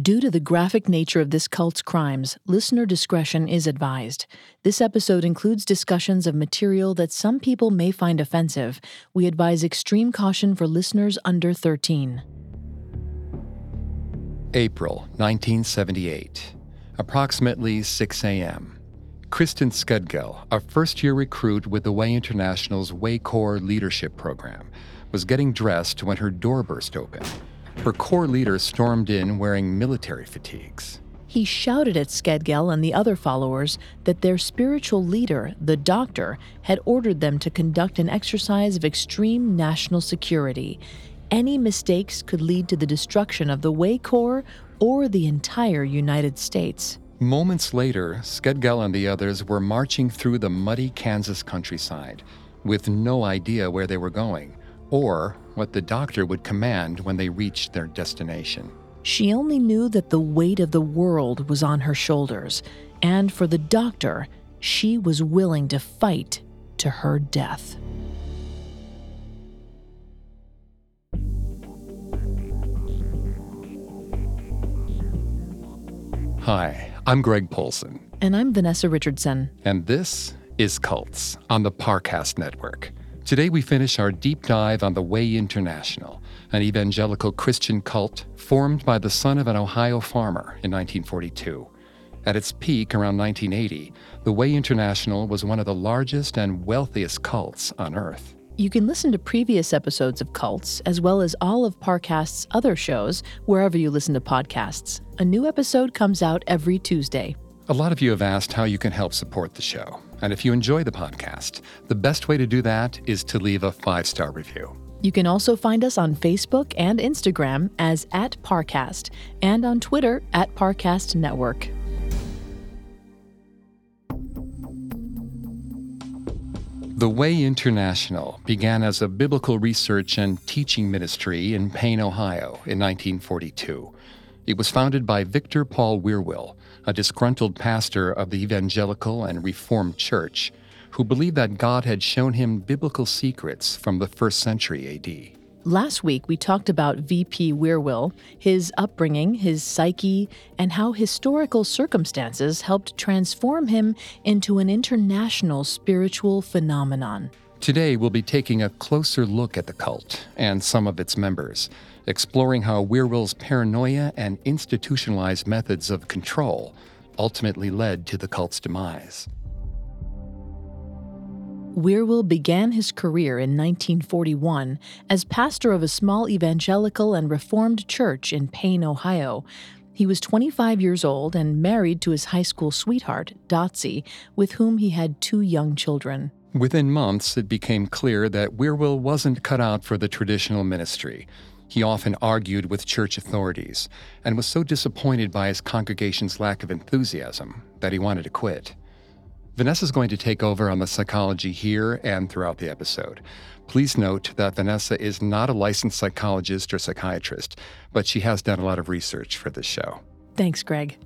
Due to the graphic nature of this cult's crimes, listener discretion is advised. This episode includes discussions of material that some people may find offensive. We advise extreme caution for listeners under 13. April 1978, approximately 6 a.m. Kristen Skedgel, a first year recruit with the Way International's Way Corps leadership program, was getting dressed when her door burst open. Her Corps leader stormed in wearing military fatigues. He shouted at Skedgel and the other followers that their spiritual leader, the doctor, had ordered them to conduct an exercise of extreme national security. Any mistakes could lead to the destruction of the Way Corps or the entire United States. Moments later, Skedgel and the others were marching through the muddy Kansas countryside with no idea where they were going or what the doctor would command when they reached their destination. She only knew that the weight of the world was on her shoulders, and for the doctor, she was willing to fight to her death. Hi, I'm Greg Polcyn. And I'm Vanessa Richardson. And this is Cults on the Parcast Network. Today we finish our deep dive on the Way International, an evangelical Christian cult formed by the son of an Ohio farmer in 1942. At its peak around 1980, the Way International was one of the largest and wealthiest cults on earth. You can listen to previous episodes of Cults, as well as all of Parcast's other shows, wherever you listen to podcasts. A new episode comes out every Tuesday. A lot of you have asked how you can help support the show. And if you enjoy the podcast, the best way to do that is to leave a five star review. You can also find us on Facebook and Instagram as at Parcast, and on Twitter at Parcast Network. The Way International began as a biblical research and teaching ministry in Payne, Ohio in 1942. It was founded by Victor Paul Wierwille, a disgruntled pastor of the Evangelical and Reformed Church, who believed that God had shown him biblical secrets from the first century AD. Last week, we talked about V.P. Wierwille, his upbringing, his psyche, and how historical circumstances helped transform him into an international spiritual phenomenon. Today, we'll be taking a closer look at the cult and some of its members, exploring how Wierwille's paranoia and institutionalized methods of control ultimately led to the cult's demise. Wierwille began his career in 1941 as pastor of a small evangelical and reformed church in Payne, Ohio. He was 25 years old and married to his high school sweetheart, Dotsie, with whom he had two young children. Within months, it became clear that Wierwille wasn't cut out for the traditional ministry. He often argued with church authorities and was so disappointed by his congregation's lack of enthusiasm that he wanted to quit. Vanessa's going to take over on the psychology here and throughout the episode. Please note that Vanessa is not a licensed psychologist or psychiatrist, but she has done a lot of research for this show. Thanks, Greg.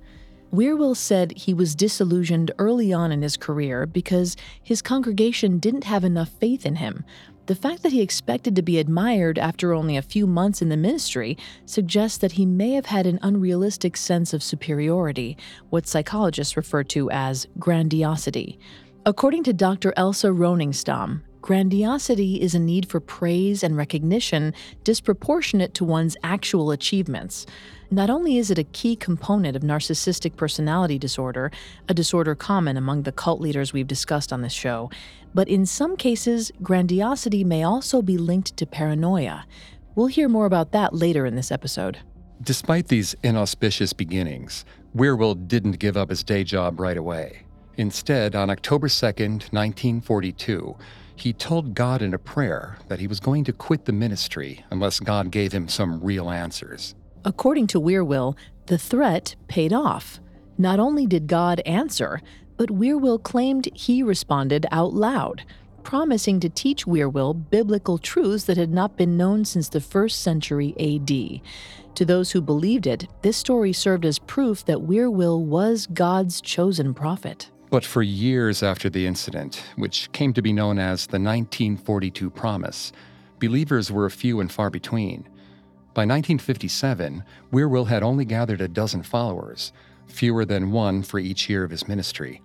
Wierwille said he was disillusioned early on in his career because his congregation didn't have enough faith in him, the fact that he expected to be admired after only a few months in the ministry suggests that he may have had an unrealistic sense of superiority, what psychologists refer to as grandiosity. According to Dr. Elsa Ronningstam, grandiosity is a need for praise and recognition disproportionate to one's actual achievements. Not only is it a key component of narcissistic personality disorder, a disorder common among the cult leaders we've discussed on this show, but in some cases, grandiosity may also be linked to paranoia. We'll hear more about that later in this episode. Despite these inauspicious beginnings, Wierwille didn't give up his day job right away. Instead, on October 2, 1942, he told God in a prayer that he was going to quit the ministry unless God gave him some real answers. According to Wierwille, The threat paid off. Not only did God answer, but Wierwille claimed he responded out loud, promising to teach Wierwille biblical truths that had not been known since the first century AD. To those who believed it, this story served as proof that Wierwille was God's chosen prophet. But for years after the incident, which came to be known as the 1942 Promise, believers were few and far between. By 1957, Wierwille had only gathered a dozen followers, fewer than one for each year of his ministry.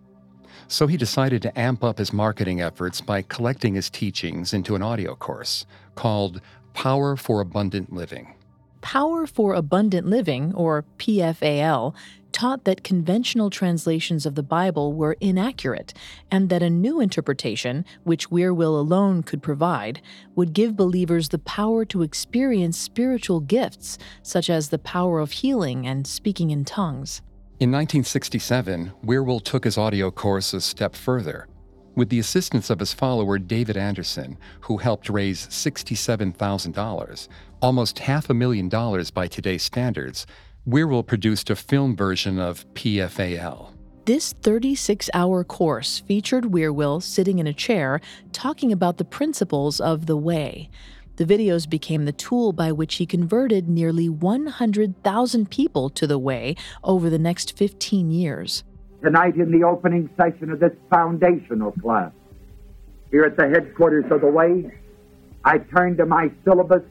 So he decided to amp up his marketing efforts by collecting his teachings into an audio course called Power for Abundant Living. Power for Abundant Living, or PFAL, taught that conventional translations of the Bible were inaccurate and that a new interpretation, which Wierwille alone could provide, would give believers the power to experience spiritual gifts, such as the power of healing and speaking in tongues. In 1967, Wierwille took his audio course a step further. With the assistance of his follower David Anderson, who helped raise $67,000, almost half a million dollars by today's standards, Wierwille produced a film version of PFAL. This 36 hour course featured Wierwille sitting in a chair talking about the principles of the Way. The videos became the tool by which he converted nearly 100,000 people to the Way over the next 15 years. Tonight, in the opening session of this foundational class, here at the headquarters of the Way, I turn to my syllabus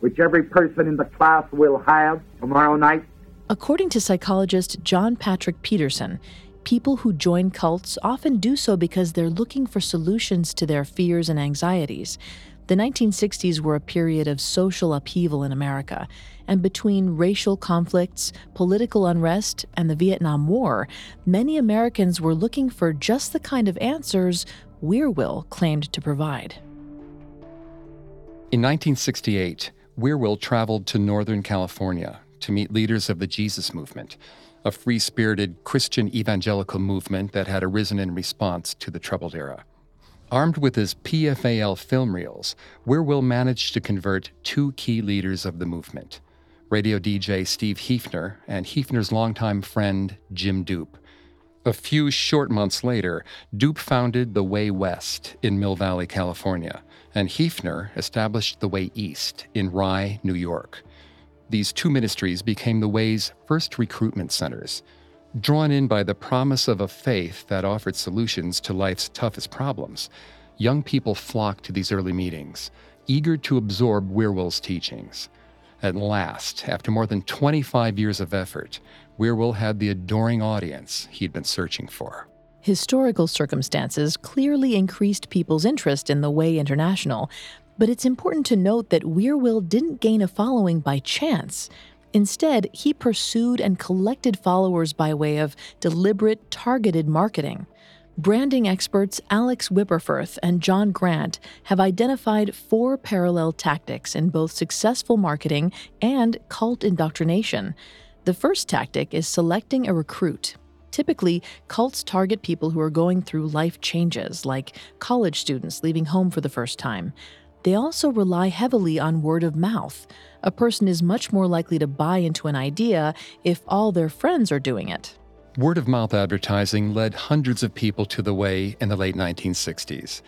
which every person in the class will have tomorrow night? According to psychologist John Patrick Peterson, people who join cults often do so because they're looking for solutions to their fears and anxieties. The 1960s were a period of social upheaval in America, and between racial conflicts, political unrest, and the Vietnam War, many Americans were looking for just the kind of answers Wierwille claimed to provide. In 1968, Wierwille traveled to Northern California to meet leaders of the Jesus Movement, a free spirited Christian evangelical movement that had arisen in response to the troubled era. Armed with his PFAL film reels, Wierwille managed to convert two key leaders of the movement radio DJ Steve Heefner and Heefner's longtime friend Jim Doop. A few short months later, Doop founded The Way West in Mill Valley, California, and Heefner established the Way East in Rye, New York. These two ministries became the Way's first recruitment centers. Drawn in by the promise of a faith that offered solutions to life's toughest problems, young people flocked to these early meetings, eager to absorb Wierwille's teachings. At last, after more than 25 years of effort, Wierwille had the adoring audience he'd been searching for. Historical circumstances clearly increased people's interest in the Way International, but it's important to note that Wierwille didn't gain a following by chance. Instead, he pursued and collected followers by way of deliberate, targeted marketing. Branding experts Alex Wipperfurth and John Grant have identified four parallel tactics in both successful marketing and cult indoctrination. The first tactic is selecting a recruit. Typically, cults target people who are going through life changes, like college students leaving home for the first time. They also rely heavily on word of mouth. A person is much more likely to buy into an idea if all their friends are doing it. Word of mouth advertising led hundreds of people to the way in the late 1960s.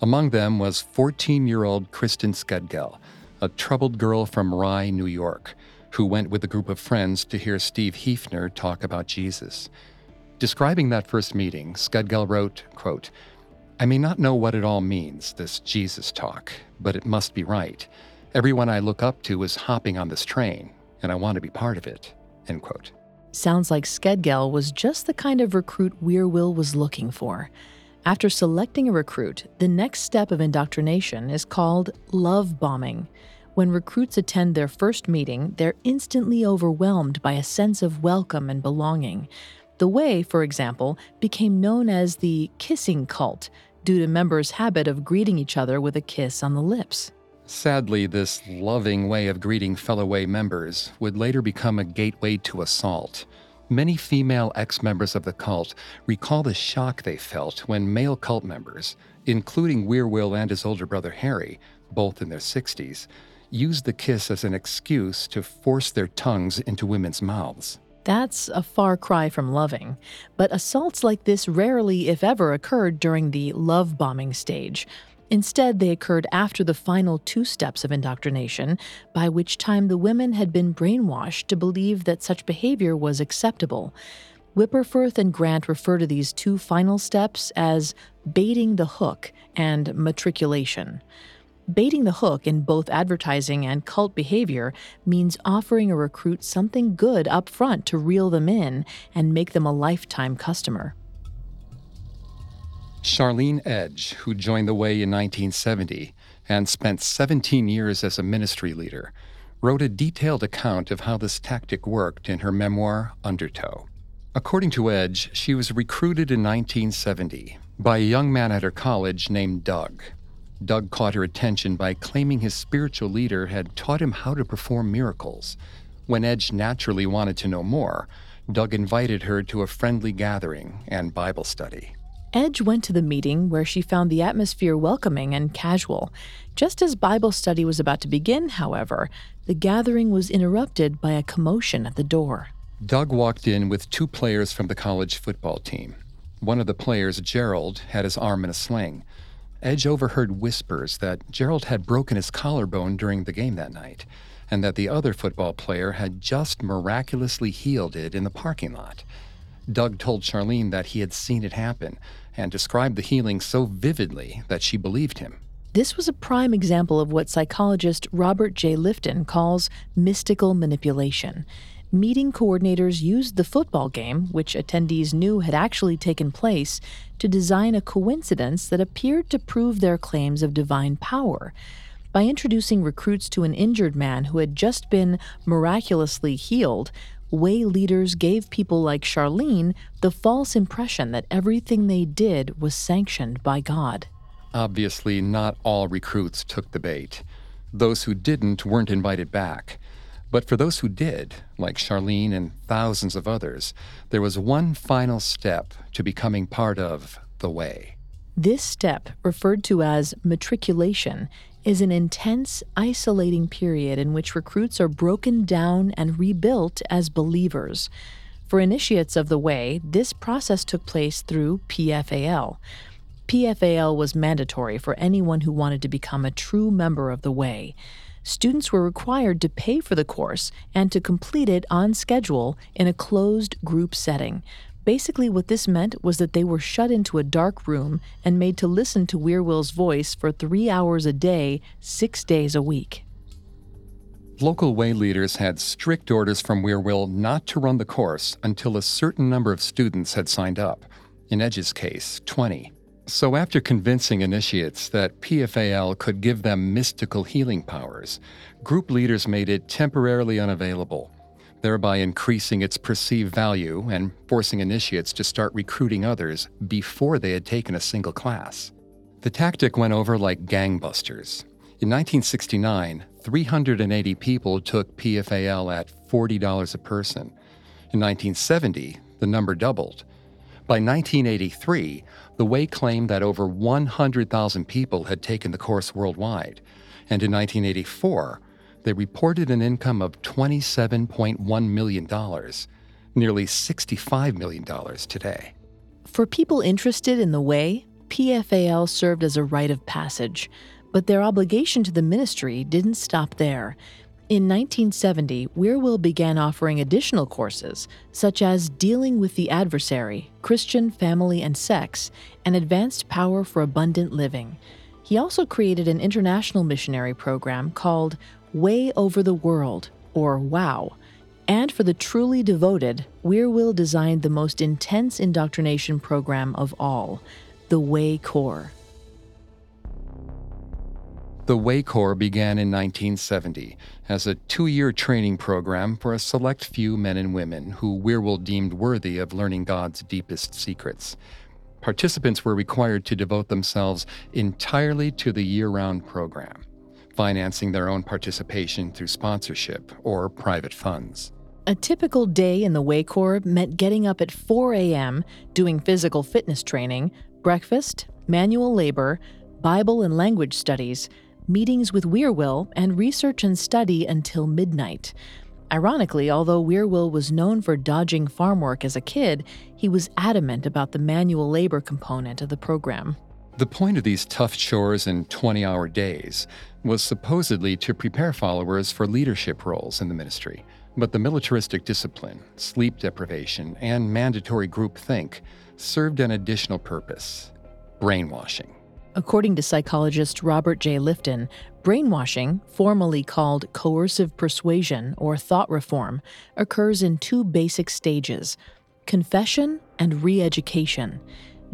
Among them was 14 year old Kristen Skedgel, a troubled girl from Rye, New York, who went with a group of friends to hear Steve Heefner talk about Jesus. Describing that first meeting, Skedgel wrote, quote, I may not know what it all means, this Jesus talk, but it must be right. Everyone I look up to is hopping on this train, and I want to be part of it. End quote. Sounds like Skedgel was just the kind of recruit Wierwille was looking for. After selecting a recruit, the next step of indoctrination is called love bombing. When recruits attend their first meeting, they're instantly overwhelmed by a sense of welcome and belonging. The Way, for example, became known as the kissing cult due to members' habit of greeting each other with a kiss on the lips. Sadly, this loving way of greeting fellow Way members would later become a gateway to assault. Many female ex members of the cult recall the shock they felt when male cult members, including Wierwille and his older brother Harry, both in their 60s, used the kiss as an excuse to force their tongues into women's mouths. That's a far cry from loving. But assaults like this rarely, if ever, occurred during the love bombing stage. Instead, they occurred after the final two steps of indoctrination, by which time the women had been brainwashed to believe that such behavior was acceptable. Wipperfurth and Grant refer to these two final steps as baiting the hook and matriculation. Baiting the hook in both advertising and cult behavior means offering a recruit something good up front to reel them in and make them a lifetime customer. Charlene Edge, who joined the Way in 1970 and spent 17 years as a ministry leader, wrote a detailed account of how this tactic worked in her memoir, Undertow. According to Edge, she was recruited in 1970 by a young man at her college named Doug. Doug caught her attention by claiming his spiritual leader had taught him how to perform miracles. When Edge naturally wanted to know more, Doug invited her to a friendly gathering and Bible study. Edge went to the meeting where she found the atmosphere welcoming and casual. Just as Bible study was about to begin, however, the gathering was interrupted by a commotion at the door. Doug walked in with two players from the college football team. One of the players, Gerald, had his arm in a sling. Edge overheard whispers that Gerald had broken his collarbone during the game that night, and that the other football player had just miraculously healed it in the parking lot. Doug told Charlene that he had seen it happen and described the healing so vividly that she believed him. This was a prime example of what psychologist Robert J. Lifton calls mystical manipulation. Meeting coordinators used the football game, which attendees knew had actually taken place, to design a coincidence that appeared to prove their claims of divine power. By introducing recruits to an injured man who had just been miraculously healed, way leaders gave people like Charlene the false impression that everything they did was sanctioned by God. Obviously, not all recruits took the bait. Those who didn't weren't invited back. But for those who did, like Charlene and thousands of others, there was one final step to becoming part of the way. This step, referred to as matriculation, is an intense, isolating period in which recruits are broken down and rebuilt as believers. For initiates of the way, this process took place through PFAL. PFAL was mandatory for anyone who wanted to become a true member of the way. Students were required to pay for the course and to complete it on schedule in a closed group setting. Basically, what this meant was that they were shut into a dark room and made to listen to Wierwille's voice for three hours a day, six days a week. Local way leaders had strict orders from Wierwille not to run the course until a certain number of students had signed up. In Edge's case, 20. So, after convincing initiates that PFAL could give them mystical healing powers, group leaders made it temporarily unavailable thereby increasing its perceived value and forcing initiates to start recruiting others before they had taken a single class. The tactic went over like gangbusters. In 1969, 380 people took PFAL at $40 a person. In 1970, the number doubled. By 1983, the Way claimed that over 100,000 people had taken the course worldwide. And in 1984, they reported an income of $27.1 million, nearly $65 million today. For people interested in the way, PFAL served as a rite of passage, but their obligation to the ministry didn't stop there. In 1970, Wierwille began offering additional courses, such as Dealing with the Adversary, Christian Family and Sex, and Advanced Power for Abundant Living. He also created an international missionary program called Way Over the World, or WOW. And for the truly devoted, Wierwille designed the most intense indoctrination program of all, the Way Corps. The Way Corps began in 1970 as a two year training program for a select few men and women who Wierwille deemed worthy of learning God's deepest secrets. Participants were required to devote themselves entirely to the year round program financing their own participation through sponsorship or private funds. A typical day in the Way Corps meant getting up at 4 a.m., doing physical fitness training, breakfast, manual labor, Bible and language studies, meetings with Wierwille, and research and study until midnight. Ironically, although Wierwille was known for dodging farm work as a kid, he was adamant about the manual labor component of the program. The point of these tough chores and 20 hour days was supposedly to prepare followers for leadership roles in the ministry. But the militaristic discipline, sleep deprivation, and mandatory groupthink served an additional purpose brainwashing. According to psychologist Robert J. Lifton, brainwashing, formally called coercive persuasion or thought reform, occurs in two basic stages confession and re education.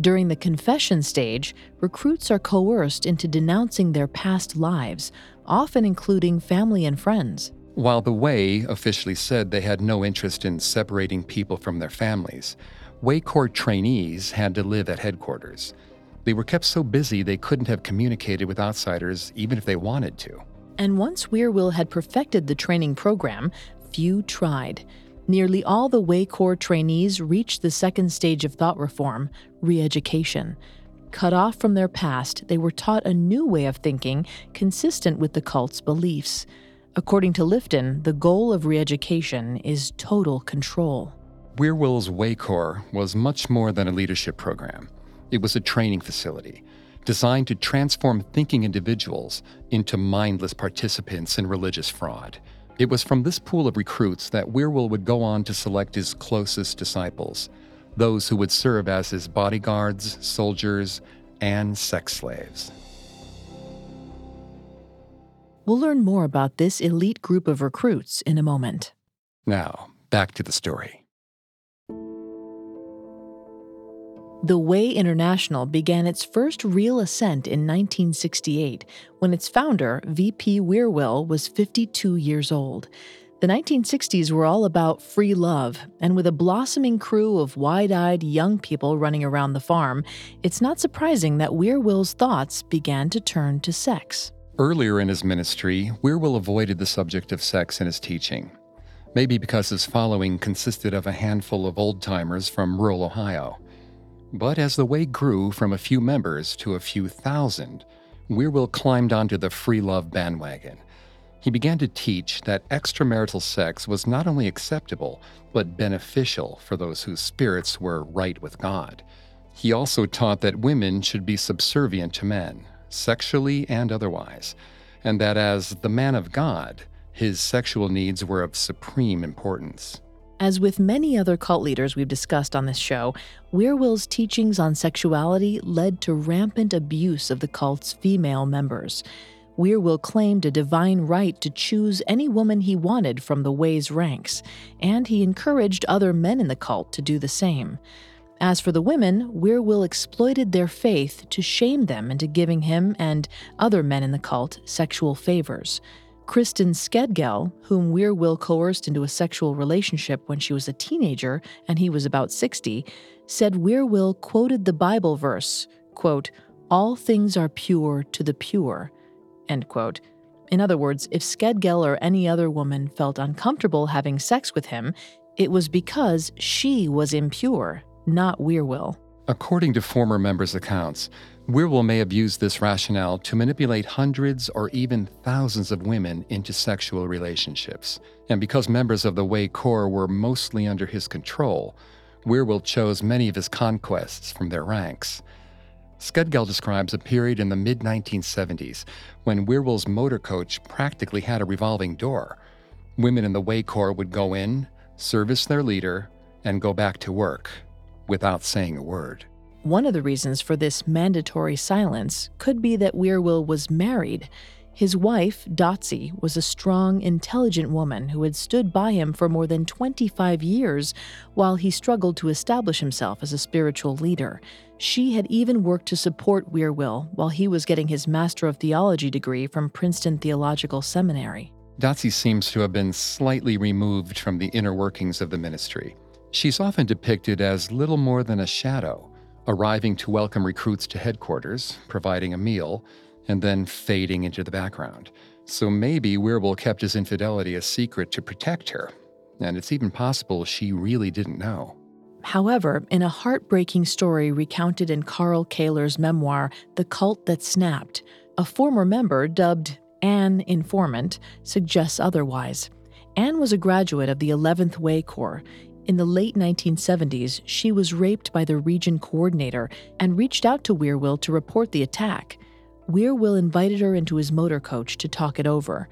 During the confession stage, recruits are coerced into denouncing their past lives, often including family and friends. While the Way officially said they had no interest in separating people from their families, Way Corps trainees had to live at headquarters. They were kept so busy they couldn't have communicated with outsiders even if they wanted to. And once Wierwille had perfected the training program, few tried. Nearly all the Way Corps trainees reached the second stage of thought reform, re education. Cut off from their past, they were taught a new way of thinking consistent with the cult's beliefs. According to Lifton, the goal of re education is total control. Wierwille's Way Corps was much more than a leadership program. It was a training facility designed to transform thinking individuals into mindless participants in religious fraud. It was from this pool of recruits that Wierwille would go on to select his closest disciples, those who would serve as his bodyguards, soldiers, and sex slaves. We'll learn more about this elite group of recruits in a moment. Now, back to the story. The Way International began its first real ascent in 1968 when its founder, VP Wierwille, was 52 years old. The 1960s were all about free love, and with a blossoming crew of wide eyed young people running around the farm, it's not surprising that Wierwille's thoughts began to turn to sex. Earlier in his ministry, Wierwille avoided the subject of sex in his teaching. Maybe because his following consisted of a handful of old timers from rural Ohio. But as the way grew from a few members to a few thousand, Wierwille climbed onto the free love bandwagon. He began to teach that extramarital sex was not only acceptable, but beneficial for those whose spirits were right with God. He also taught that women should be subservient to men, sexually and otherwise, and that as the man of God, his sexual needs were of supreme importance. As with many other cult leaders we've discussed on this show, Wierwille's teachings on sexuality led to rampant abuse of the cult's female members. Wierwille claimed a divine right to choose any woman he wanted from the Way's ranks, and he encouraged other men in the cult to do the same. As for the women, Wierwille exploited their faith to shame them into giving him and other men in the cult sexual favors. Kristen Skedgel, whom Wierwille coerced into a sexual relationship when she was a teenager and he was about 60, said Wierwille quoted the Bible verse, quote, All things are pure to the pure, end quote. In other words, if Skedgel or any other woman felt uncomfortable having sex with him, it was because she was impure, not Wierwille. According to former members' accounts, Wierwille may have used this rationale to manipulate hundreds or even thousands of women into sexual relationships. And because members of the Way Corps were mostly under his control, Wierwille chose many of his conquests from their ranks. Skedgel describes a period in the mid 1970s when Wierwille's motor coach practically had a revolving door. Women in the Way Corps would go in, service their leader, and go back to work without saying a word. One of the reasons for this mandatory silence could be that Wierwille was married. His wife, Dotsie, was a strong, intelligent woman who had stood by him for more than 25 years while he struggled to establish himself as a spiritual leader. She had even worked to support Wierwille while he was getting his Master of Theology degree from Princeton Theological Seminary. Dotsie seems to have been slightly removed from the inner workings of the ministry. She's often depicted as little more than a shadow arriving to welcome recruits to headquarters, providing a meal, and then fading into the background. So maybe Wierwille kept his infidelity a secret to protect her, and it's even possible she really didn't know. However, in a heartbreaking story recounted in Karl Kahler's memoir, The Cult That Snapped, a former member dubbed Anne Informant suggests otherwise. Anne was a graduate of the 11th Way Corps. In the late 1970s, she was raped by the region coordinator and reached out to Wierwille to report the attack. Wierwille invited her into his motor coach to talk it over.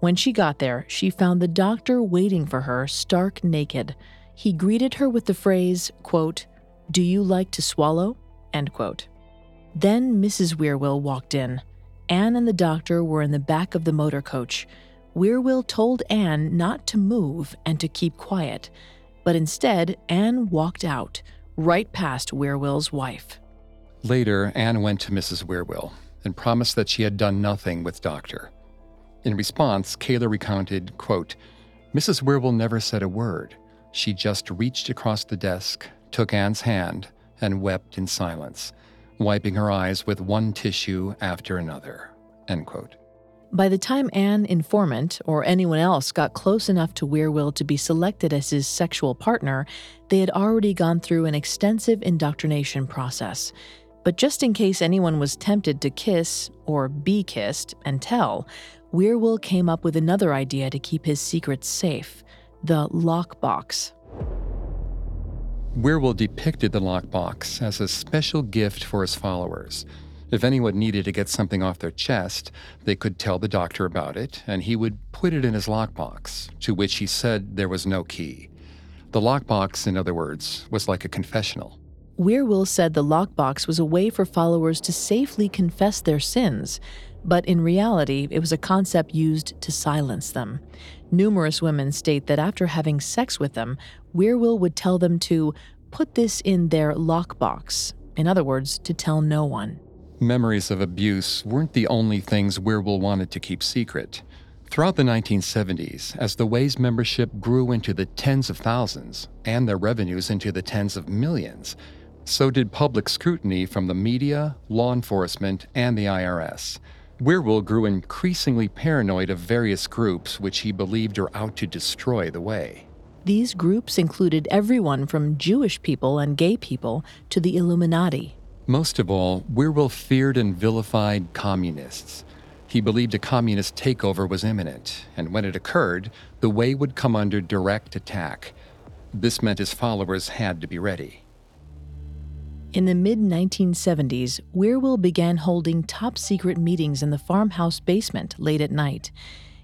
When she got there, she found the doctor waiting for her, stark naked. He greeted her with the phrase, quote, Do you like to swallow? End quote. Then Mrs. Wierwille walked in. Anne and the doctor were in the back of the motor coach. Wierwille told Anne not to move and to keep quiet, but instead, Anne walked out, right past Wierwille's wife. Later, Anne went to Mrs. Wierwille and promised that she had done nothing with Doctor. In response, Kahler recounted, quote, Mrs. Wierwille never said a word. She just reached across the desk, took Anne's hand, and wept in silence, wiping her eyes with one tissue after another. End quote. By the time Anne, informant, or anyone else got close enough to Wierwille to be selected as his sexual partner, they had already gone through an extensive indoctrination process. But just in case anyone was tempted to kiss, or be kissed, and tell, Wierwille came up with another idea to keep his secrets safe the lockbox. Wierwille depicted the lockbox as a special gift for his followers. If anyone needed to get something off their chest, they could tell the doctor about it, and he would put it in his lockbox, to which he said there was no key. The lockbox, in other words, was like a confessional. Wierwille said the lockbox was a way for followers to safely confess their sins, but in reality, it was a concept used to silence them. Numerous women state that after having sex with them, Wierwille would tell them to put this in their lockbox, in other words, to tell no one. Memories of abuse weren't the only things Wierwille wanted to keep secret. Throughout the 1970s, as the Way's membership grew into the tens of thousands and their revenues into the tens of millions, so did public scrutiny from the media, law enforcement, and the IRS. Wierwille grew increasingly paranoid of various groups which he believed were out to destroy the Way. These groups included everyone from Jewish people and gay people to the Illuminati. Most of all, Wierwille feared and vilified communists. He believed a communist takeover was imminent, and when it occurred, the Way would come under direct attack. This meant his followers had to be ready. In the mid 1970s, Wierwille began holding top secret meetings in the farmhouse basement late at night.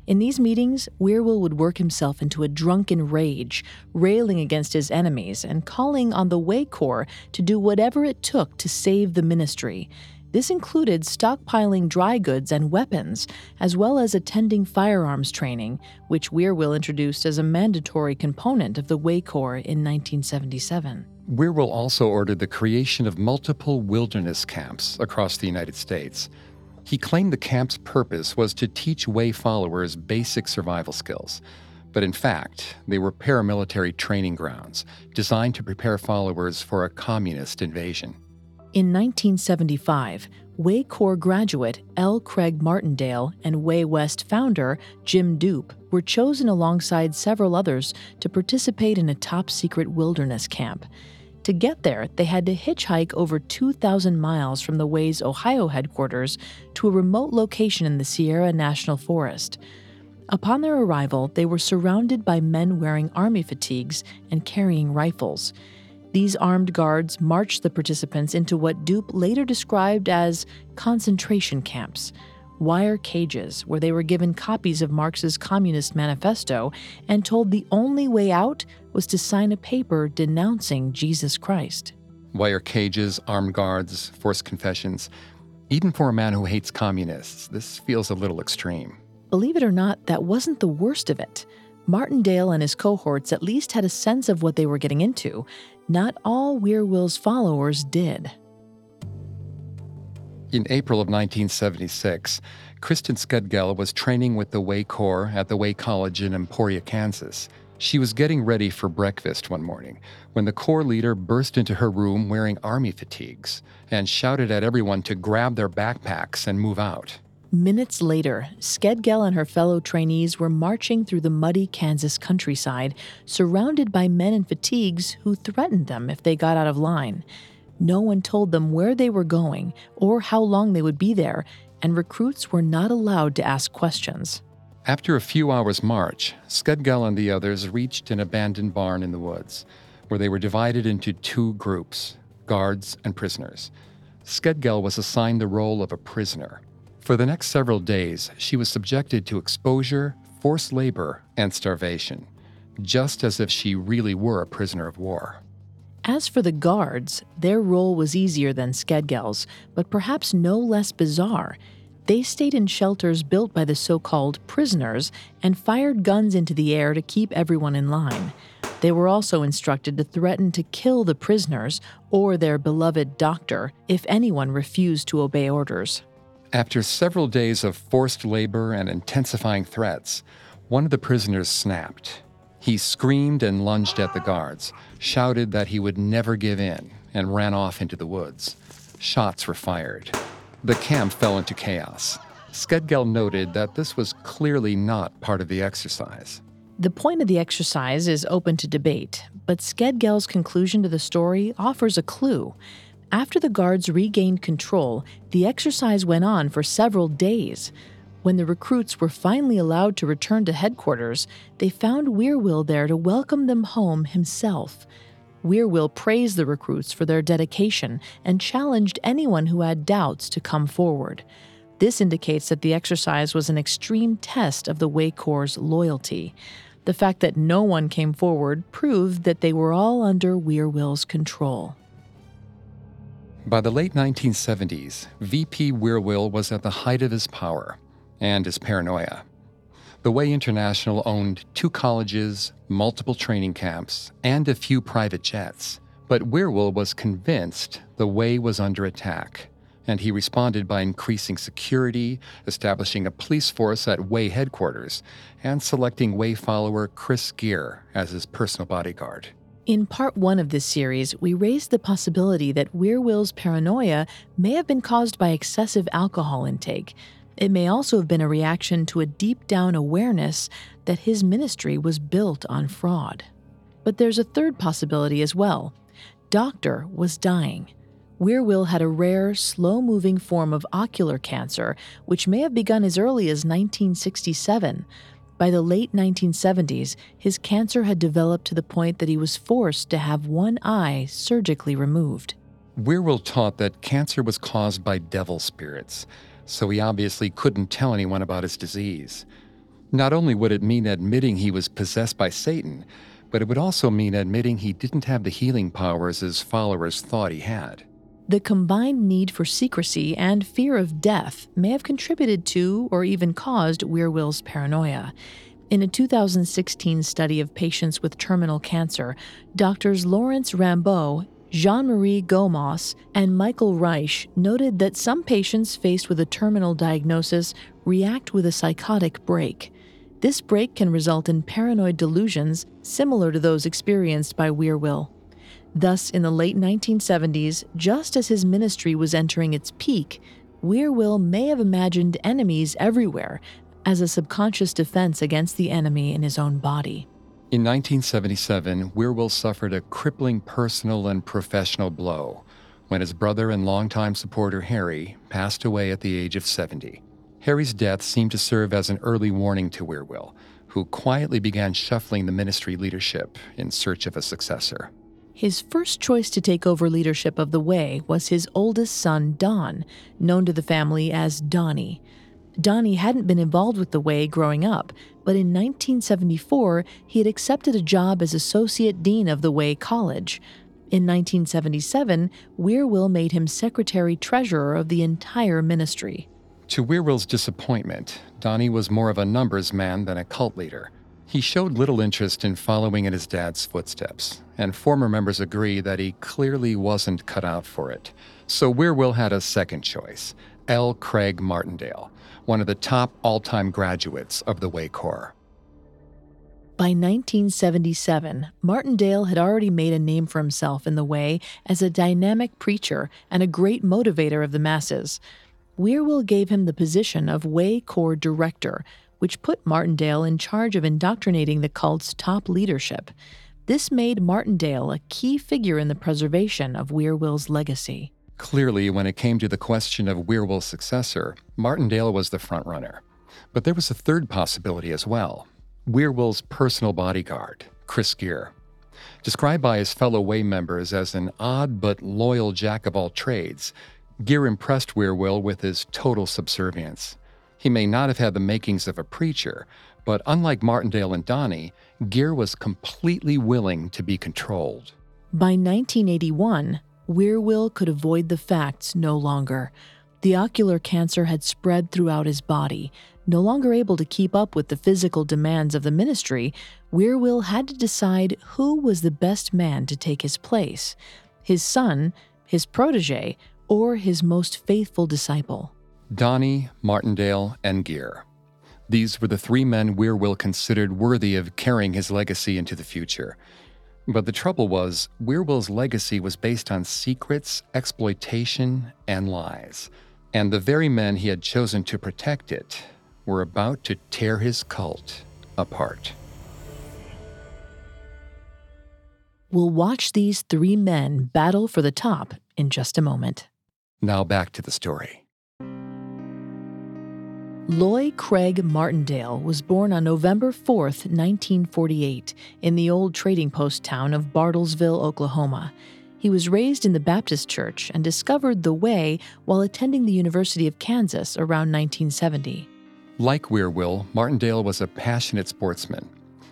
In these meetings, Wierwille would work himself into a drunken rage, railing against his enemies and calling on the Way Corps to do whatever it took to save the ministry. This included stockpiling dry goods and weapons, as well as attending firearms training, which Wierwille introduced as a mandatory component of the Way Corps in 1977. Wierwille also ordered the creation of multiple wilderness camps across the United States. He claimed the camp's purpose was to teach Way followers basic survival skills. But in fact, they were paramilitary training grounds designed to prepare followers for a communist invasion. In 1975, Way Corps graduate L. Craig Martindale and Way West founder Jim Doop were chosen alongside several others to participate in a top secret wilderness camp. To get there, they had to hitchhike over 2,000 miles from the Way's Ohio headquarters to a remote location in the Sierra National Forest. Upon their arrival, they were surrounded by men wearing army fatigues and carrying rifles. These armed guards marched the participants into what Doop later described as concentration camps wire cages where they were given copies of Marx's Communist Manifesto and told the only way out was to sign a paper denouncing Jesus Christ. Wire cages, armed guards, forced confessions. Even for a man who hates communists, this feels a little extreme. Believe it or not, that wasn't the worst of it. Martindale and his cohorts at least had a sense of what they were getting into. Not all Wierwille's followers did. In April of 1976, Kristen Skedgel was training with the Way Corps at the Way College in Emporia, Kansas. She was getting ready for breakfast one morning when the Corps leader burst into her room wearing army fatigues and shouted at everyone to grab their backpacks and move out. Minutes later, Skedgel and her fellow trainees were marching through the muddy Kansas countryside, surrounded by men in fatigues who threatened them if they got out of line. No one told them where they were going or how long they would be there, and recruits were not allowed to ask questions. After a few hours' march, Skedgel and the others reached an abandoned barn in the woods, where they were divided into two groups guards and prisoners. Skedgel was assigned the role of a prisoner. For the next several days, she was subjected to exposure, forced labor, and starvation, just as if she really were a prisoner of war. As for the guards, their role was easier than Skedgel's, but perhaps no less bizarre. They stayed in shelters built by the so called prisoners and fired guns into the air to keep everyone in line. They were also instructed to threaten to kill the prisoners or their beloved doctor if anyone refused to obey orders. After several days of forced labor and intensifying threats, one of the prisoners snapped. He screamed and lunged at the guards, shouted that he would never give in, and ran off into the woods. Shots were fired. The camp fell into chaos. Skedgel noted that this was clearly not part of the exercise. The point of the exercise is open to debate, but Skedgel's conclusion to the story offers a clue. After the guards regained control, the exercise went on for several days. When the recruits were finally allowed to return to headquarters, they found Wierwille there to welcome them home himself. Wierwille praised the recruits for their dedication and challenged anyone who had doubts to come forward. This indicates that the exercise was an extreme test of the Way Corps' loyalty. The fact that no one came forward proved that they were all under Wierwille's control. By the late 1970s, VP Wierwille was at the height of his power and his paranoia. The Way International owned two colleges, multiple training camps, and a few private jets. But Wierwille was convinced the Way was under attack, and he responded by increasing security, establishing a police force at Way headquarters, and selecting Way follower Chris Geer as his personal bodyguard. In part one of this series, we raised the possibility that Wierwille's paranoia may have been caused by excessive alcohol intake, it may also have been a reaction to a deep down awareness that his ministry was built on fraud. But there's a third possibility as well. Doctor was dying. Wierwille had a rare, slow moving form of ocular cancer, which may have begun as early as 1967. By the late 1970s, his cancer had developed to the point that he was forced to have one eye surgically removed. Wierwille taught that cancer was caused by devil spirits so he obviously couldn't tell anyone about his disease. Not only would it mean admitting he was possessed by Satan, but it would also mean admitting he didn't have the healing powers his followers thought he had. The combined need for secrecy and fear of death may have contributed to or even caused Wierwille's paranoia. In a 2016 study of patients with terminal cancer, doctors Lawrence Rambeau Jean Marie Gomas and Michael Reich noted that some patients faced with a terminal diagnosis react with a psychotic break. This break can result in paranoid delusions similar to those experienced by Wierwille. Thus, in the late 1970s, just as his ministry was entering its peak, Wierwille may have imagined enemies everywhere as a subconscious defense against the enemy in his own body. In 1977, Wierwille suffered a crippling personal and professional blow when his brother and longtime supporter Harry passed away at the age of 70. Harry's death seemed to serve as an early warning to Wierwille, who quietly began shuffling the ministry leadership in search of a successor. His first choice to take over leadership of the Way was his oldest son, Don, known to the family as Donnie. Donnie hadn't been involved with the Way growing up, but in 1974 he had accepted a job as Associate Dean of the Way College. In 1977, Wierwille made him Secretary Treasurer of the entire ministry. To Wierwille's disappointment, Donnie was more of a numbers man than a cult leader. He showed little interest in following in his dad's footsteps, and former members agree that he clearly wasn't cut out for it. So Wierwille had a second choice L. Craig Martindale one of the top all time graduates of the Way Corps. By 1977, Martindale had already made a name for himself in the Way as a dynamic preacher and a great motivator of the masses. Wierwille gave him the position of Way Corps Director, which put Martindale in charge of indoctrinating the cult's top leadership. This made Martindale a key figure in the preservation of Wierwille's legacy. Clearly, when it came to the question of Wierwille's successor, Martindale was the frontrunner. But there was a third possibility as well Wierwille's personal bodyguard, Chris Geer. Described by his fellow Way members as an odd but loyal jack of all trades, Geer impressed Wierwille with his total subservience. He may not have had the makings of a preacher, but unlike Martindale and Donnie, Geer was completely willing to be controlled. By 1981, Wierwille could avoid the facts no longer. The ocular cancer had spread throughout his body. No longer able to keep up with the physical demands of the ministry, Wierwille had to decide who was the best man to take his place his son, his protege, or his most faithful disciple. Donnie, Martindale, and Geer. These were the three men Wierwille considered worthy of carrying his legacy into the future. But the trouble was, Wierwille's legacy was based on secrets, exploitation, and lies. And the very men he had chosen to protect it were about to tear his cult apart. We'll watch these three men battle for the top in just a moment. Now back to the story. Loy Craig Martindale was born on November 4, 1948, in the old trading post town of Bartlesville, Oklahoma. He was raised in the Baptist church and discovered the way while attending the University of Kansas around 1970. Like Wierwille, Martindale was a passionate sportsman.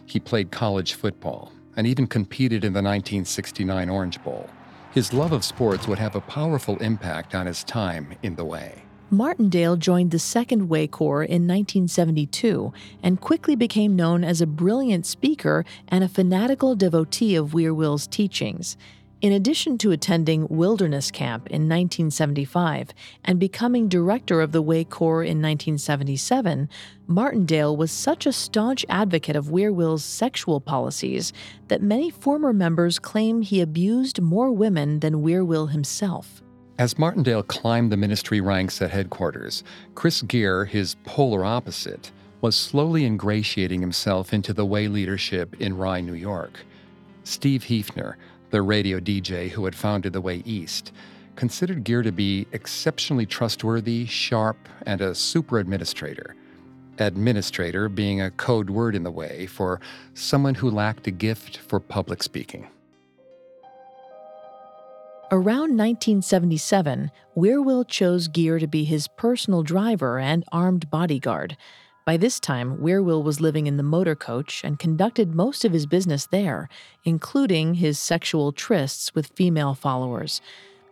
He played college football and even competed in the 1969 Orange Bowl. His love of sports would have a powerful impact on his time in the way. Martindale joined the Second Way Corps in 1972 and quickly became known as a brilliant speaker and a fanatical devotee of Wierwille's teachings. In addition to attending Wilderness Camp in 1975 and becoming director of the Way Corps in 1977, Martindale was such a staunch advocate of Wierwille's sexual policies that many former members claim he abused more women than Wierwille himself. As Martindale climbed the ministry ranks at headquarters, Chris Geer, his polar opposite, was slowly ingratiating himself into the way leadership in Rye, New York. Steve Heefner, the radio DJ who had founded the Way East, considered Geer to be exceptionally trustworthy, sharp, and a super administrator. Administrator being a code word in the Way for someone who lacked a gift for public speaking. Around 1977, Wierwille chose Geer to be his personal driver and armed bodyguard. By this time, Wierwille was living in the motor coach and conducted most of his business there, including his sexual trysts with female followers.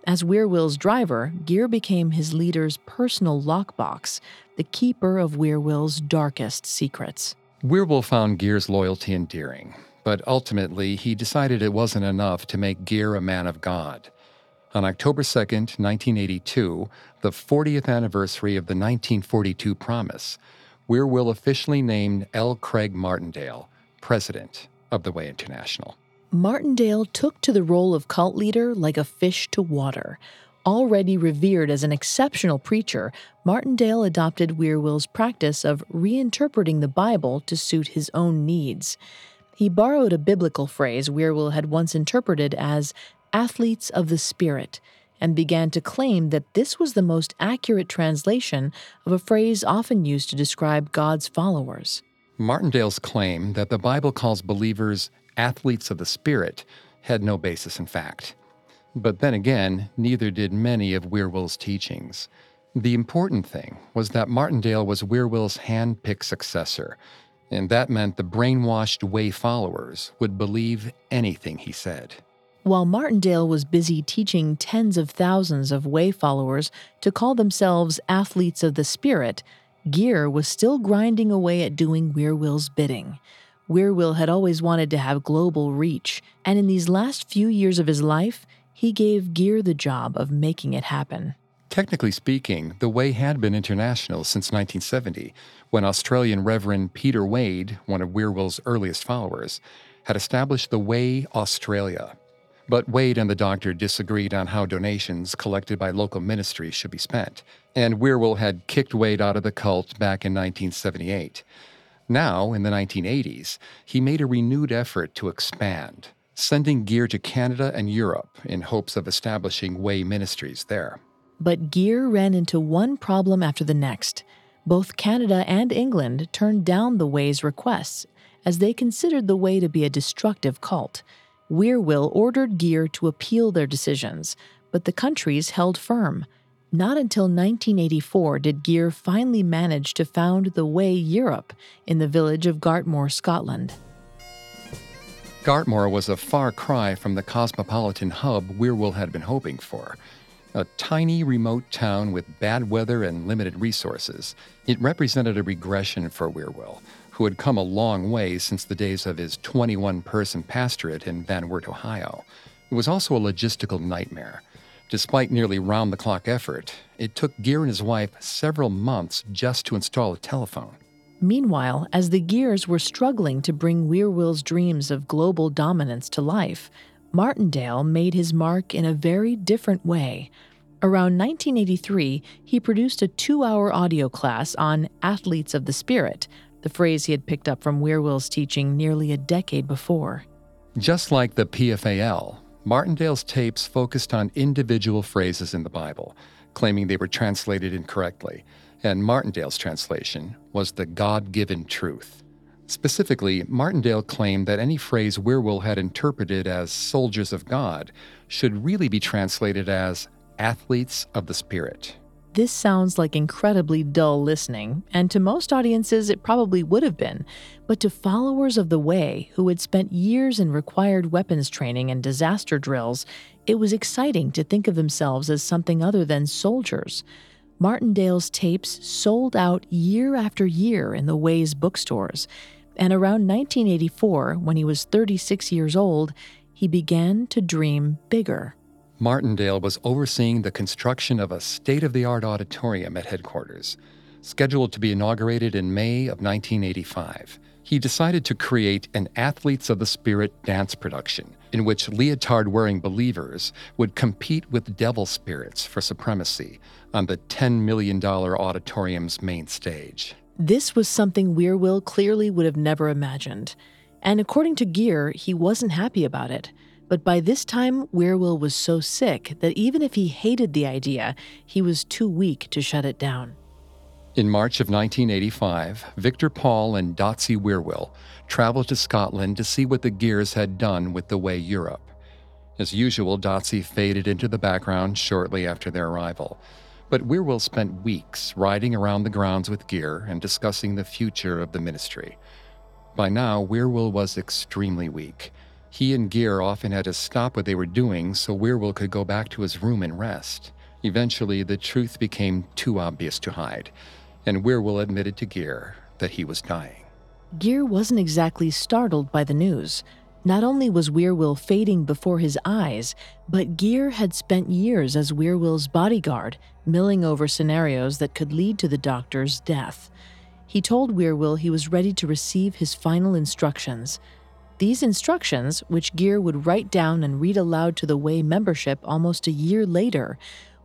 As Wierwille's driver, Geer became his leader's personal lockbox, the keeper of Wierwille's darkest secrets. Wierwille found Geer's loyalty endearing, but ultimately he decided it wasn't enough to make Geer a man of God. On October 2, 1982, the 40th anniversary of the 1942 promise, Wierwille officially named L. Craig Martindale president of the Way International. Martindale took to the role of cult leader like a fish to water. Already revered as an exceptional preacher, Martindale adopted Wierwille's practice of reinterpreting the Bible to suit his own needs. He borrowed a biblical phrase Wierwille had once interpreted as athletes of the Spirit, and began to claim that this was the most accurate translation of a phrase often used to describe God's followers. Martindale's claim that the Bible calls believers athletes of the Spirit had no basis in fact. But then again, neither did many of Wierwille's teachings. The important thing was that Martindale was Wierwille's hand picked successor, and that meant the brainwashed way followers would believe anything he said. While Martindale was busy teaching tens of thousands of way followers to call themselves athletes of the spirit, Geer was still grinding away at doing Wierwille's bidding. Wierwille had always wanted to have global reach, and in these last few years of his life, he gave Geer the job of making it happen. Technically speaking, the Way had been international since 1970, when Australian Reverend Peter Wade, one of Wierwille's earliest followers, had established the Way Australia, but Wade and the doctor disagreed on how donations collected by local ministries should be spent, and Wierwille had kicked Wade out of the cult back in 1978. Now, in the 1980s, he made a renewed effort to expand, sending Geer to Canada and Europe in hopes of establishing way ministries there. But Geer ran into one problem after the next. Both Canada and England turned down the Way's requests, as they considered the Way to be a destructive cult. Wierwille ordered Geer to appeal their decisions, but the countries held firm. Not until 1984 did Geer finally manage to found the Way Europe in the village of Gartmore, Scotland. Gartmore was a far cry from the cosmopolitan hub Wierwille had been hoping for. A tiny, remote town with bad weather and limited resources, it represented a regression for Wierwille, who had come a long way since the days of his 21 person pastorate in Van Wert, Ohio. It was also a logistical nightmare. Despite nearly round the clock effort, it took Geer and his wife several months just to install a telephone. Meanwhile, as the Geers were struggling to bring Wierwille's dreams of global dominance to life, Martindale made his mark in a very different way. Around 1983, he produced a two hour audio class on athletes of the spirit, the phrase he had picked up from Wierwille's teaching nearly a decade before. Just like the PFAL, Martindale's tapes focused on individual phrases in the Bible, claiming they were translated incorrectly, and Martindale's translation was the God given truth. Specifically, Martindale claimed that any phrase Wierwille had interpreted as soldiers of God should really be translated as athletes of the Spirit. This sounds like incredibly dull listening, and to most audiences it probably would have been. But to followers of the Way, who had spent years in required weapons training and disaster drills, it was exciting to think of themselves as something other than soldiers. Martindale's tapes sold out year after year in the Way's bookstores, and around 1984, when he was 36 years old, he began to dream bigger. Martindale was overseeing the construction of a state of the art auditorium at headquarters, scheduled to be inaugurated in May of 1985. He decided to create an Athletes of the Spirit dance production in which leotard wearing believers would compete with devil spirits for supremacy on the $10 million auditorium's main stage. This was something Wierwille clearly would have never imagined. And according to Geer, he wasn't happy about it. But by this time, Wierwille was so sick that even if he hated the idea, he was too weak to shut it down. In March of 1985, Victor Paul and Dotsie Wierwille traveled to Scotland to see what the Geers had done with the Way Europe. As usual, Dotsie faded into the background shortly after their arrival. But Wierwille spent weeks riding around the grounds with Geer and discussing the future of the ministry. By now, Wierwille was extremely weak. He and Geer often had to stop what they were doing so Wierwille could go back to his room and rest. Eventually, the truth became too obvious to hide, and Wierwille admitted to Geer that he was dying. Geer wasn't exactly startled by the news. Not only was Wierwille fading before his eyes, but Geer had spent years as Wierwille's bodyguard, milling over scenarios that could lead to the doctor's death. He told Wierwille he was ready to receive his final instructions. These instructions, which Geer would write down and read aloud to the Way membership almost a year later,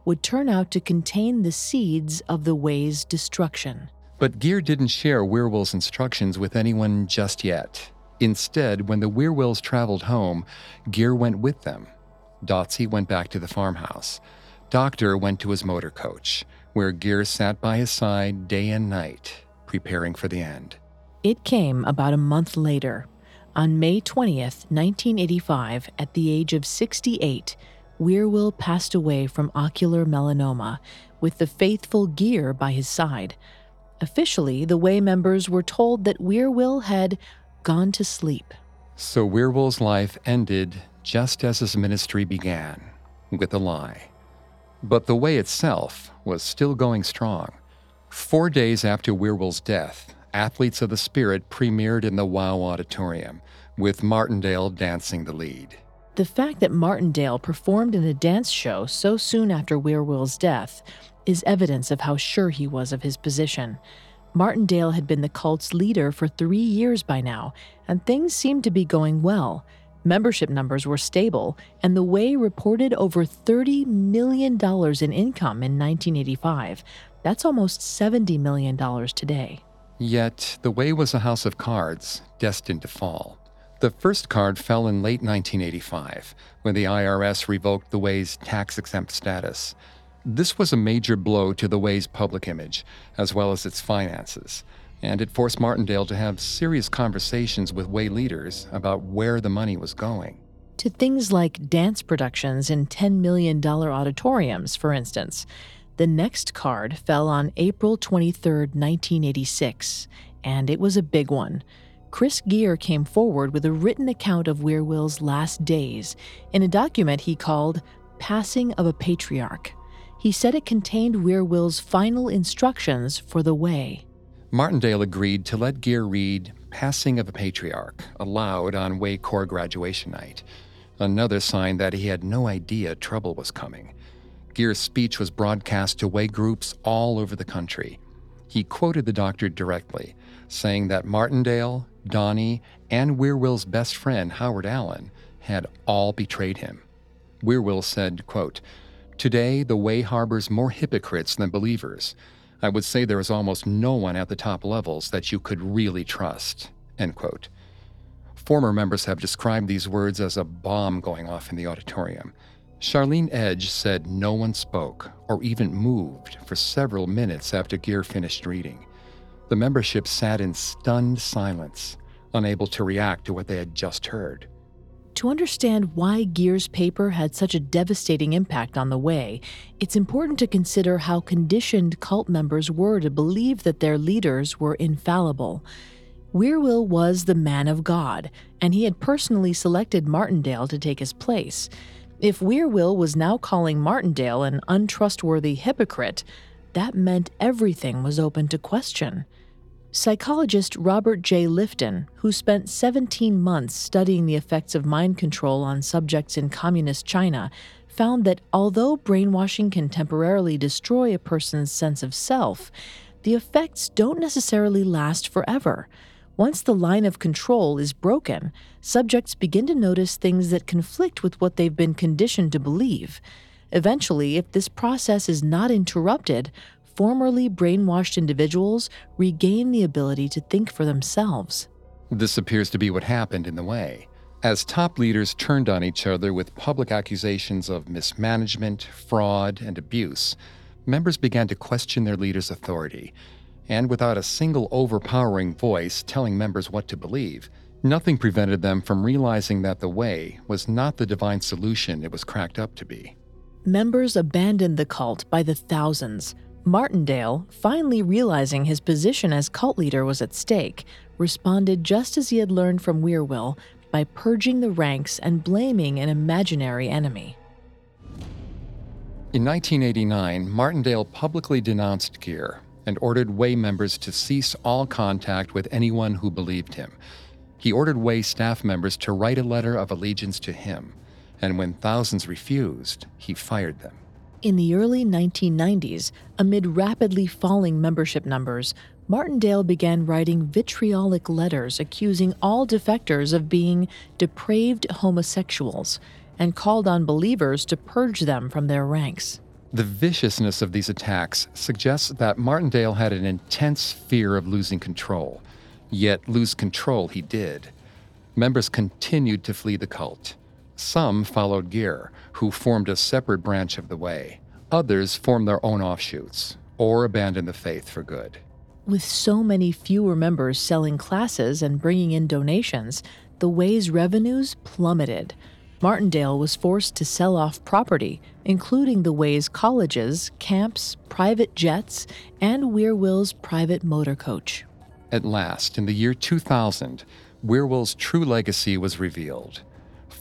would turn out to contain the seeds of the Way's destruction. But Geer didn't share Wierwille's instructions with anyone just yet. Instead, when the Wierwilles traveled home, Geer went with them. Dotsie went back to the farmhouse. Doctor went to his motor coach, where Geer sat by his side day and night, preparing for the end. It came about a month later. On May 20th, 1985, at the age of 68, Wierwille passed away from ocular melanoma, with the faithful Geer by his side. Officially, the Way members were told that Wierwille had gone to sleep. So Wierwille's life ended just as his ministry began, with a lie. But the Way itself was still going strong. Four days after Wierwille's death, Athletes of the Spirit premiered in the WOW Auditorium, with Martindale dancing the lead. The fact that Martindale performed in a dance show so soon after Wierwille's death is evidence of how sure he was of his position. Martindale had been the cult's leader for three years by now, and things seemed to be going well. Membership numbers were stable, and the Way reported over $30 million in income in 1985. That's almost $70 million today. Yet, the Way was a house of cards, destined to fall. The first card fell in late 1985, when the IRS revoked the Way's tax exempt status. This was a major blow to the Way's public image, as well as its finances, and it forced Martindale to have serious conversations with Way leaders about where the money was going. To things like dance productions in $10 million auditoriums, for instance. The next card fell on April 23, 1986, and it was a big one. Chris Geer came forward with a written account of Wierwille's last days in a document he called Passing of a Patriarch. He said it contained Wierwille's final instructions for the way. Martindale agreed to let Geer read Passing of a Patriarch aloud on Way Corps graduation night, another sign that he had no idea trouble was coming. Geer's speech was broadcast to Way groups all over the country. He quoted the doctor directly, saying that Martindale, Donnie, and Wierwille's best friend, Howard Allen, had all betrayed him. Wierwille said, quote, Today, the way harbors more hypocrites than believers. I would say there is almost no one at the top levels that you could really trust. End quote. Former members have described these words as a bomb going off in the auditorium. Charlene Edge said no one spoke or even moved for several minutes after Geer finished reading. The membership sat in stunned silence, unable to react to what they had just heard. To understand why Geer's paper had such a devastating impact on the way, it's important to consider how conditioned cult members were to believe that their leaders were infallible. Wierwille was the man of God, and he had personally selected Martindale to take his place. If Wierwille was now calling Martindale an untrustworthy hypocrite, that meant everything was open to question. Psychologist Robert J. Lifton, who spent 17 months studying the effects of mind control on subjects in communist China, found that although brainwashing can temporarily destroy a person's sense of self, the effects don't necessarily last forever. Once the line of control is broken, subjects begin to notice things that conflict with what they've been conditioned to believe. Eventually, if this process is not interrupted, formerly brainwashed individuals regain the ability to think for themselves. This appears to be what happened in the way. As top leaders turned on each other with public accusations of mismanagement, fraud, and abuse, members began to question their leaders' authority. And without a single overpowering voice telling members what to believe, nothing prevented them from realizing that the way was not the divine solution it was cracked up to be. Members abandoned the cult by the thousands, Martindale, finally realizing his position as cult leader was at stake, responded just as he had learned from Wierwille by purging the ranks and blaming an imaginary enemy. In 1989, Martindale publicly denounced Geer and ordered Way members to cease all contact with anyone who believed him. He ordered Way staff members to write a letter of allegiance to him, and when thousands refused, he fired them. In the early 1990s, amid rapidly falling membership numbers, Martindale began writing vitriolic letters accusing all defectors of being depraved homosexuals and called on believers to purge them from their ranks. The viciousness of these attacks suggests that Martindale had an intense fear of losing control, yet lose control he did. Members continued to flee the cult. Some followed Geer, who formed a separate branch of the Way. Others formed their own offshoots or abandoned the faith for good. With so many fewer members selling classes and bringing in donations, the Way's revenues plummeted. Martindale was forced to sell off property, including the Way's colleges, camps, private jets, and Wierwille's private motor coach. At last, in the year 2000, Wierwille's true legacy was revealed.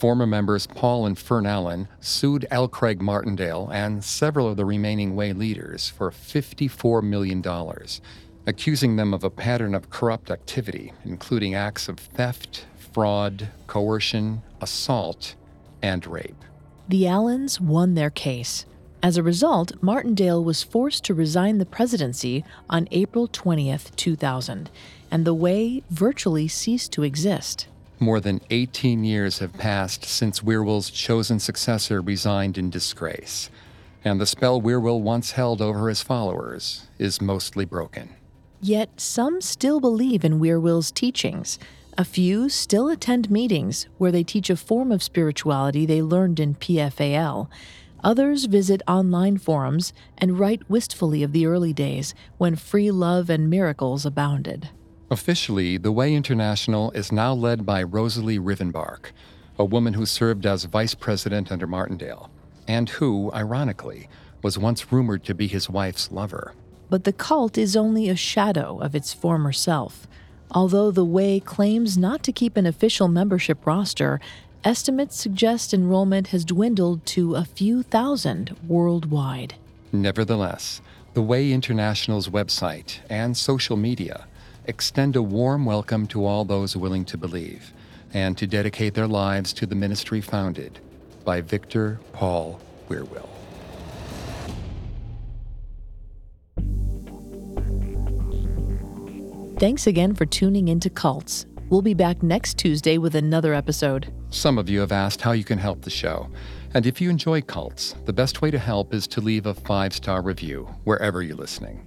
Former members Paul and Fern Allen sued L. Craig Martindale and several of the remaining Way leaders for $54 million, accusing them of a pattern of corrupt activity, including acts of theft, fraud, coercion, assault, and rape. The Allens won their case. As a result, Martindale was forced to resign the presidency on April 20th, 2000, and the Way virtually ceased to exist. More than 18 years have passed since Wierwille's chosen successor resigned in disgrace, and the spell Wierwille once held over his followers is mostly broken. Yet some still believe in Wierwille's teachings. A few still attend meetings where they teach a form of spirituality they learned in PFAL. Others visit online forums and write wistfully of the early days when free love and miracles abounded. Officially, The Way International is now led by Rosalie Rivenbark, a woman who served as vice president under Martindale, and who, ironically, was once rumored to be his wife's lover. But the cult is only a shadow of its former self. Although The Way claims not to keep an official membership roster, estimates suggest enrollment has dwindled to a few thousand worldwide. Nevertheless, The Way International's website and social media extend a warm welcome to all those willing to believe and to dedicate their lives to the ministry founded by Victor Paul Wierwille. Thanks again for tuning into Cults. We'll be back next Tuesday with another episode. Some of you have asked how you can help the show. And if you enjoy cults, the best way to help is to leave a five star review wherever you're listening.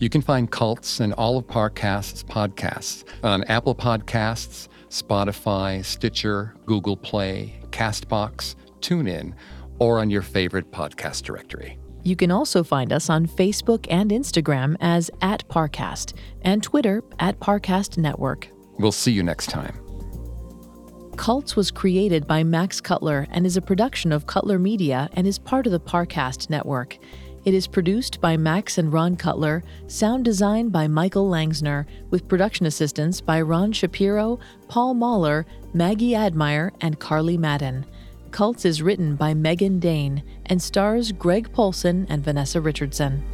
You can find cults and all of Parcast's podcasts on Apple Podcasts, Spotify, Stitcher, Google Play, Castbox, TuneIn, or on your favorite podcast directory. You can also find us on Facebook and Instagram as at Parcast and Twitter at Parcast Network. We'll see you next time. Cults was created by Max Cutler and is a production of Cutler Media and is part of the Parcast network. It is produced by Max and Ron Cutler, sound design by Michael Langsner, with production assistance by Ron Shapiro, Paul Mahler, Maggie Admire, and Carly Madden. Cults is written by Megan Dane and stars Greg Polson and Vanessa Richardson.